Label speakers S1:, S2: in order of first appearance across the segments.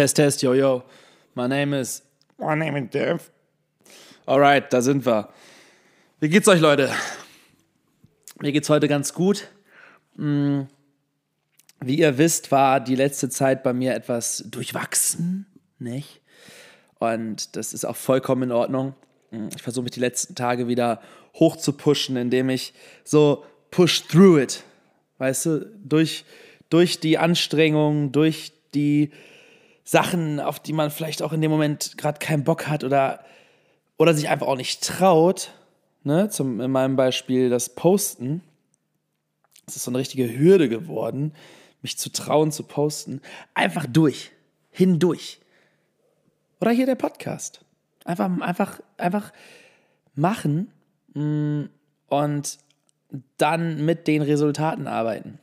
S1: Test, test, yo, yo. My name is.
S2: My name is Dev.
S1: Alright, da sind wir. Wie geht's euch, Leute? Mir geht's heute ganz gut. Hm, wie ihr wisst, war die letzte Zeit bei mir etwas durchwachsen, nicht? Und das ist auch vollkommen in Ordnung. Hm, ich versuche mich die letzten Tage wieder hoch zu pushen, indem ich so push through it. Weißt du, durch, durch die Anstrengung, durch die Sachen, auf die man vielleicht auch in dem Moment gerade keinen Bock hat oder, oder sich einfach auch nicht traut, ne? Zum, in meinem Beispiel das Posten. Es ist so eine richtige Hürde geworden, mich zu trauen zu posten. Einfach durch, hindurch. Oder hier der Podcast. Einfach, einfach, einfach machen mm, und dann mit den Resultaten arbeiten.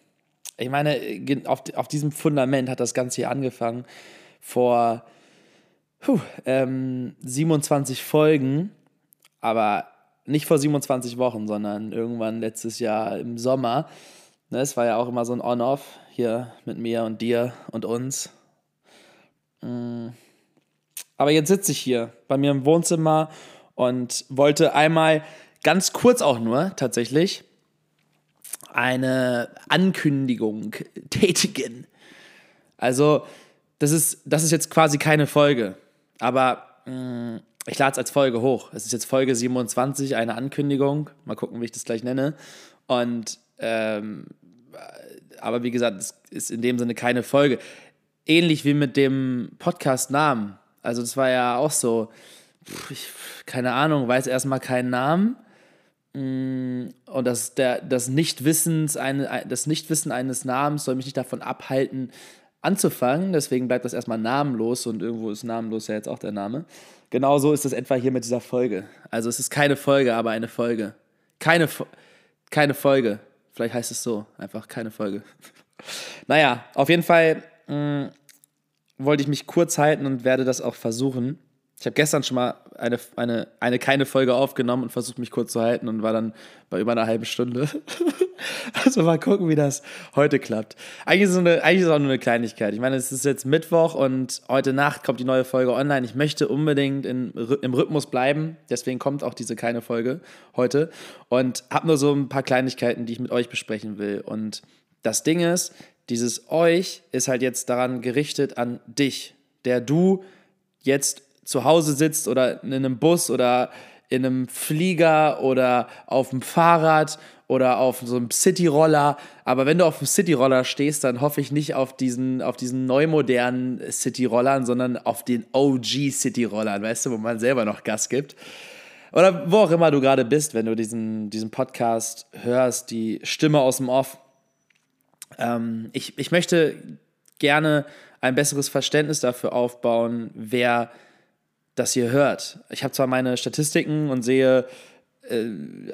S1: Ich meine, auf, auf diesem Fundament hat das Ganze hier angefangen vor puh, ähm, 27 Folgen, aber nicht vor 27 Wochen, sondern irgendwann letztes Jahr im Sommer. Ne, es war ja auch immer so ein On-Off hier mit mir und dir und uns. Mm. Aber jetzt sitze ich hier bei mir im Wohnzimmer und wollte einmal ganz kurz auch nur tatsächlich eine Ankündigung tätigen. Also das ist, das ist jetzt quasi keine Folge, aber mh, mm, ich lade es als Folge hoch. Es ist jetzt Folge 27, eine Ankündigung. Mal gucken, wie ich das gleich nenne. Und, ähm, aber wie gesagt, es ist in dem Sinne keine Folge. Ähnlich wie mit dem Podcast-Namen. Also, das war ja auch so, ich, keine Ahnung, weiß erstmal keinen Namen. Mm, und das, der, das, Nichtwissens eine, das Nichtwissen eines Namens soll mich nicht davon abhalten, anzufangen. Deswegen bleibt das erstmal namenlos und irgendwo ist namenlos ja jetzt auch der Name. Genauso ist es etwa hier mit dieser Folge. Also es ist keine Folge, aber eine Folge. Keine, keine Folge. Vielleicht heißt es so, einfach keine Folge. naja, auf jeden Fall mh, mm, wollte ich mich kurz halten und werde das auch versuchen. Ich habe gestern schon mal eine, eine, eine keine Folge aufgenommen und versucht mich kurz zu halten und war dann bei über einer halben Stunde. also mal gucken, wie das heute klappt. Eigentlich ist, es eine, eigentlich ist es auch nur eine Kleinigkeit. Ich meine, es ist jetzt Mittwoch und heute Nacht kommt die neue Folge online. Ich möchte unbedingt in, im Rhythmus bleiben. Deswegen kommt auch diese keine Folge heute. Und habe nur so ein paar Kleinigkeiten, die ich mit euch besprechen will. Und das Ding ist, dieses euch ist halt jetzt daran gerichtet an dich, der du jetzt zu Hause sitzt oder in einem Bus oder in einem Flieger oder auf dem Fahrrad oder auf so einem Cityroller. Aber wenn du auf dem Cityroller stehst, dann hoffe ich nicht auf diesen, auf diesen neumodernen Cityrollern, sondern auf den OG Cityrollern, weißt du, wo man selber noch Gas gibt. Oder wo auch immer du gerade bist, wenn du diesen, diesen Podcast hörst, die Stimme aus dem Off. Ähm, ich, ich möchte gerne ein besseres Verständnis dafür aufbauen, wer das hier hört. Ich habe zwar meine Statistiken und sehe äh,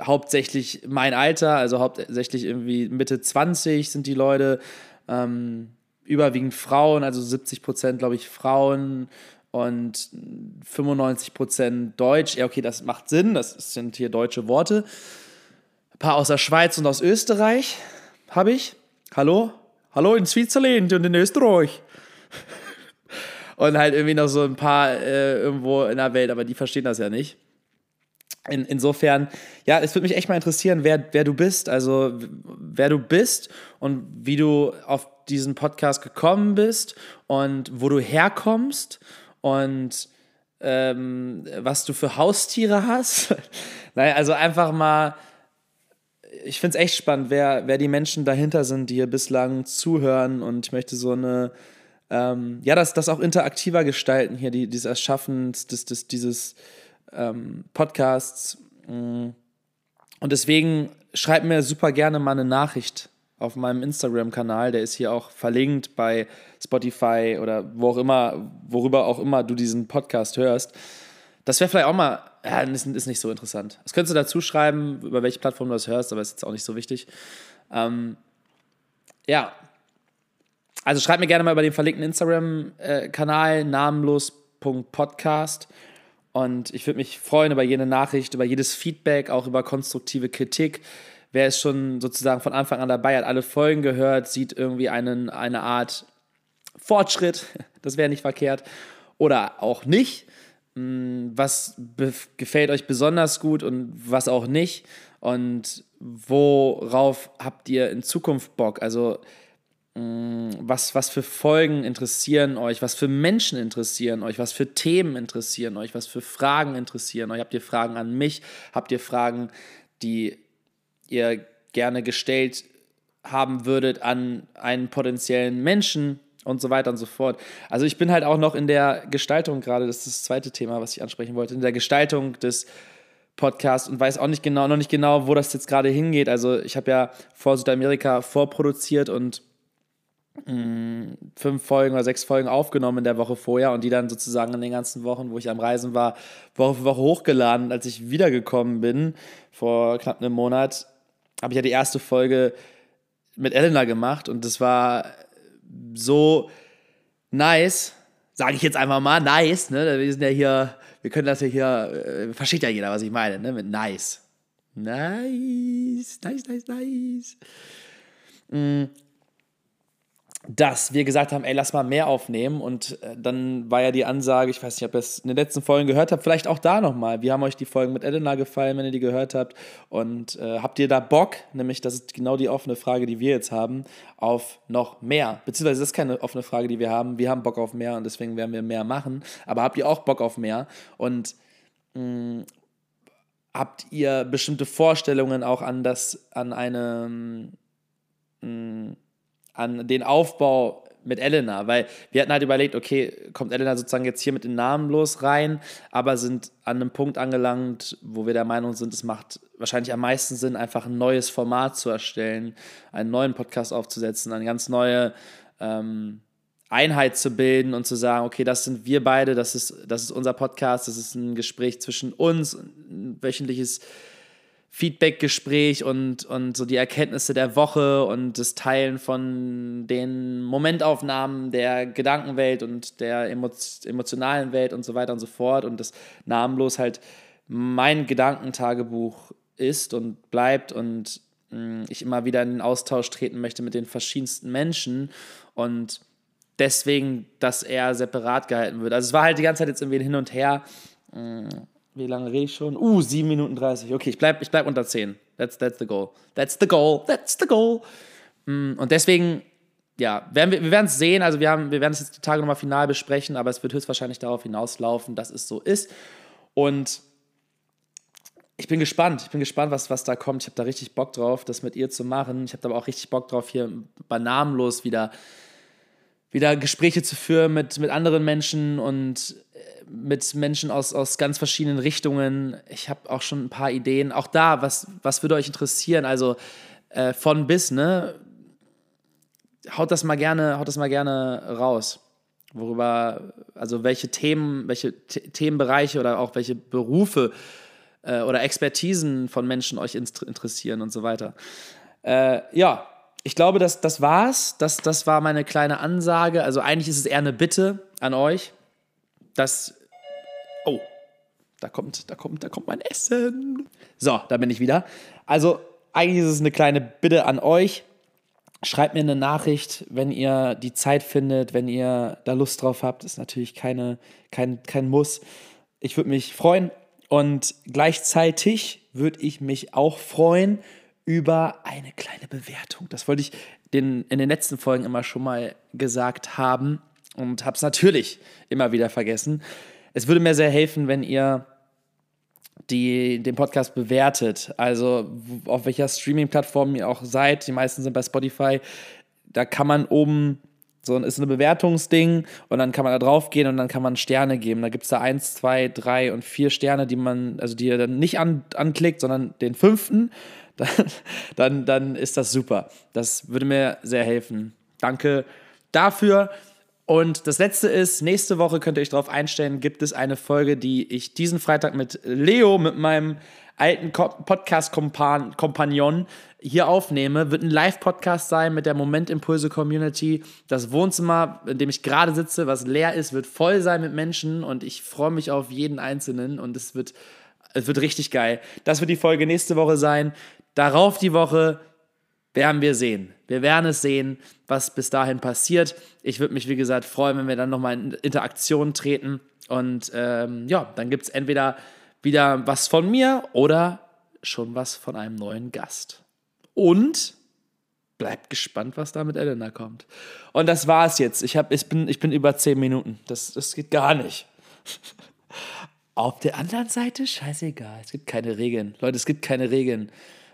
S1: hauptsächlich mein Alter, also hauptsächlich irgendwie Mitte 20 sind die Leute, ähm, überwiegend Frauen, also 70 Prozent, glaube ich, Frauen und 95 Prozent Deutsch. Ja, okay, das macht Sinn, das sind hier deutsche Worte. Ein paar aus der Schweiz und aus Österreich habe ich. Hallo? Hallo in Switzerland und in Österreich und halt irgendwie noch so ein paar äh, irgendwo in der Welt, aber die verstehen das ja nicht. In, insofern, ja, es würde mich echt mal interessieren, wer, wer du bist, also wer du bist und wie du auf diesen Podcast gekommen bist und wo du herkommst und ähm, was du für Haustiere hast. naja, also einfach mal, ich finde es echt spannend, wer, wer die Menschen dahinter sind, die hier bislang zuhören und ich möchte so eine ähm, ja, das, das auch interaktiver gestalten hier, die, dieses Erschaffen des, des, dieses ähm, Podcasts. Mm. Und deswegen schreibt mir super gerne mal eine Nachricht auf meinem Instagram-Kanal. Der ist hier auch verlinkt bei Spotify oder wo auch immer, worüber auch immer du diesen Podcast hörst. Das wäre vielleicht auch mal, ja, ist, ist, nicht so interessant. Das könntest du dazu schreiben, über welche Plattform du das hörst, aber ist jetzt auch nicht so wichtig. Ähm, ja, also schreibt mir gerne mal über den verlinkten Instagram-Kanal namenlos.podcast. Und ich würde mich freuen über jede Nachricht, über jedes Feedback, auch über konstruktive Kritik. Wer ist schon sozusagen von Anfang an dabei, hat alle Folgen gehört, sieht irgendwie einen, eine Art Fortschritt, das wäre nicht verkehrt, oder auch nicht. Mm, was gefällt euch besonders gut und was auch nicht? Und worauf habt ihr in Zukunft Bock? Also, was, was für Folgen interessieren euch? Was für Menschen interessieren euch? Was für Themen interessieren euch? Was für Fragen interessieren euch? Habt ihr Fragen an mich? Habt ihr Fragen, die ihr gerne gestellt haben würdet an einen potenziellen Menschen? und so weiter und so fort. Also ich bin halt auch noch in der Gestaltung gerade, das ist das zweite Thema, was ich ansprechen wollte, in der Gestaltung des Podcasts und weiß auch nicht genau, noch nicht genau, wo das jetzt gerade hingeht. Also ich habe ja vor Südamerika vorproduziert und mm, fünf Folgen oder sechs Folgen aufgenommen in der Woche vorher und die dann sozusagen in den ganzen Wochen, wo ich am Reisen war, Woche für Woche hochgeladen. Als ich wiedergekommen bin, vor knapp einem Monat, habe ich ja die erste Folge mit Elena gemacht und das war so nice, sage ich jetzt einfach mal, nice, ne? Wir sind ja hier, wir können das ja hier, äh, versteht ja jeder, was ich meine, ne? Mit nice. Nice, nice, nice, nice. Mm dass wir gesagt haben, ey, lass mal mehr aufnehmen. Und äh, dann war ja die Ansage, ich weiß nicht, ob ihr es in den letzten Folgen gehört habt, vielleicht auch da nochmal. Wie haben euch die Folgen mit Elena gefallen, wenn ihr die gehört habt? Und äh, habt ihr da Bock, nämlich das ist genau die offene Frage, die wir jetzt haben, auf noch mehr? Beziehungsweise das ist keine offene Frage, die wir haben. Wir haben Bock auf mehr und deswegen werden wir mehr machen. Aber habt ihr auch Bock auf mehr? Und mh, mm, habt ihr bestimmte Vorstellungen auch an das, an eine mh, mm, an den Aufbau mit Elena, weil wir hatten halt überlegt, okay, kommt Elena sozusagen jetzt hier mit den Namen los rein, aber sind an einem Punkt angelangt, wo wir der Meinung sind, es macht wahrscheinlich am meisten Sinn, einfach ein neues Format zu erstellen, einen neuen Podcast aufzusetzen, eine ganz neue ähm, Einheit zu bilden und zu sagen, okay, das sind wir beide, das ist, das ist unser Podcast, das ist ein Gespräch zwischen uns, ein wöchentliches Feedback-Gespräch und, und so die Erkenntnisse der Woche und das Teilen von den Momentaufnahmen der Gedankenwelt und der emotionalen Welt und so weiter und so fort und das namenlos halt mein Gedankentagebuch ist und bleibt und mm, ich immer wieder in den Austausch treten möchte mit den verschiedensten Menschen und deswegen das eher separat gehalten wird. Also es war halt die ganze Zeit jetzt irgendwie hin und her. Mm, wie lange rede ich schon? Uh, 7 Minuten 30. Okay, ich bleibe ich bleib unter 10. That's, that's the goal. That's the goal. That's the goal. Mm, und deswegen, ja, werden wir, wir werden es sehen. Also, wir, haben, wir werden es jetzt die Tage nochmal final besprechen, aber es wird höchstwahrscheinlich darauf hinauslaufen, dass es so ist. Und ich bin gespannt. Ich bin gespannt, was, was da kommt. Ich habe da richtig Bock drauf, das mit ihr zu machen. Ich habe aber auch richtig Bock drauf, hier bei Namenlos wieder, wieder Gespräche zu führen mit, mit anderen Menschen und mit Menschen aus, aus ganz verschiedenen Richtungen. Ich habe auch schon ein paar Ideen. Auch da, was, was würde euch interessieren? Also äh, von bis, ne? Haut das mal gerne, haut das mal gerne raus. Worüber, also welche Themen, welche The Themenbereiche oder auch welche Berufe äh, oder Expertisen von Menschen euch interessieren und so weiter. Äh, ja, ich glaube, das, das war's. Das, das war meine kleine Ansage. Also eigentlich ist es eher eine Bitte an euch das. Oh, da kommt, da kommt, da kommt mein Essen. So, da bin ich wieder. Also, eigentlich ist es eine kleine Bitte an euch. Schreibt mir eine Nachricht, wenn ihr die Zeit findet, wenn ihr da Lust drauf habt. Ist natürlich keine, kein, kein Muss. Ich würde mich freuen. Und gleichzeitig würde ich mich auch freuen über eine kleine Bewertung. Das wollte ich den, in den letzten Folgen immer schon mal gesagt haben und habe es natürlich immer wieder vergessen. Es würde mir sehr helfen, wenn ihr die, den Podcast bewertet. Also auf welcher Streaming-Plattform ihr auch seid. Die meisten sind bei Spotify. Da kann man oben so ist ein Bewertungsding und dann kann man da drauf gehen und dann kann man Sterne geben. Da gibt es da eins, zwei, drei und vier Sterne, die man, also die ihr dann nicht an, anklickt, sondern den fünften. Dann, dann, dann ist das super. Das würde mir sehr helfen. Danke dafür. Und das letzte ist, nächste Woche könnt ihr euch darauf einstellen, gibt es eine Folge, die ich diesen Freitag mit Leo, mit meinem alten Podcast-Kompagnon hier aufnehme. Wird ein Live-Podcast sein mit der Momentimpulse-Community. Das Wohnzimmer, in dem ich gerade sitze, was leer ist, wird voll sein mit Menschen und ich freue mich auf jeden Einzelnen und es wird, es wird richtig geil. Das wird die Folge nächste Woche sein. Darauf die Woche werden wir sehen. Wir werden es sehen, was bis dahin passiert. Ich würde mich, wie gesagt, freuen, wenn wir dann nochmal in Interaktion treten. Und ähm, ja, dann gibt es entweder wieder was von mir oder schon was von einem neuen Gast. Und bleibt gespannt, was da mit Elena kommt. Und das war's jetzt. Ich, hab, ich, bin, ich bin über zehn Minuten. Das, das geht gar nicht. Auf der anderen Seite, scheißegal. Es gibt keine Regeln. Leute, es gibt keine Regeln.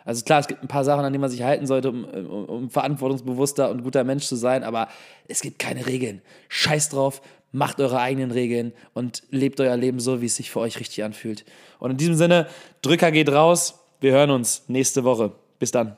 S1: Also klar, es gibt ein paar Sachen, an die man sich halten sollte, um, um, um verantwortungsbewusster und guter Mensch zu sein, aber es gibt keine Regeln. Scheiß drauf, macht eure eigenen Regeln und lebt euer Leben so, wie es sich für euch richtig anfühlt. Und in diesem Sinne, Drücker geht raus. Wir hören uns nächste Woche. Bis dann.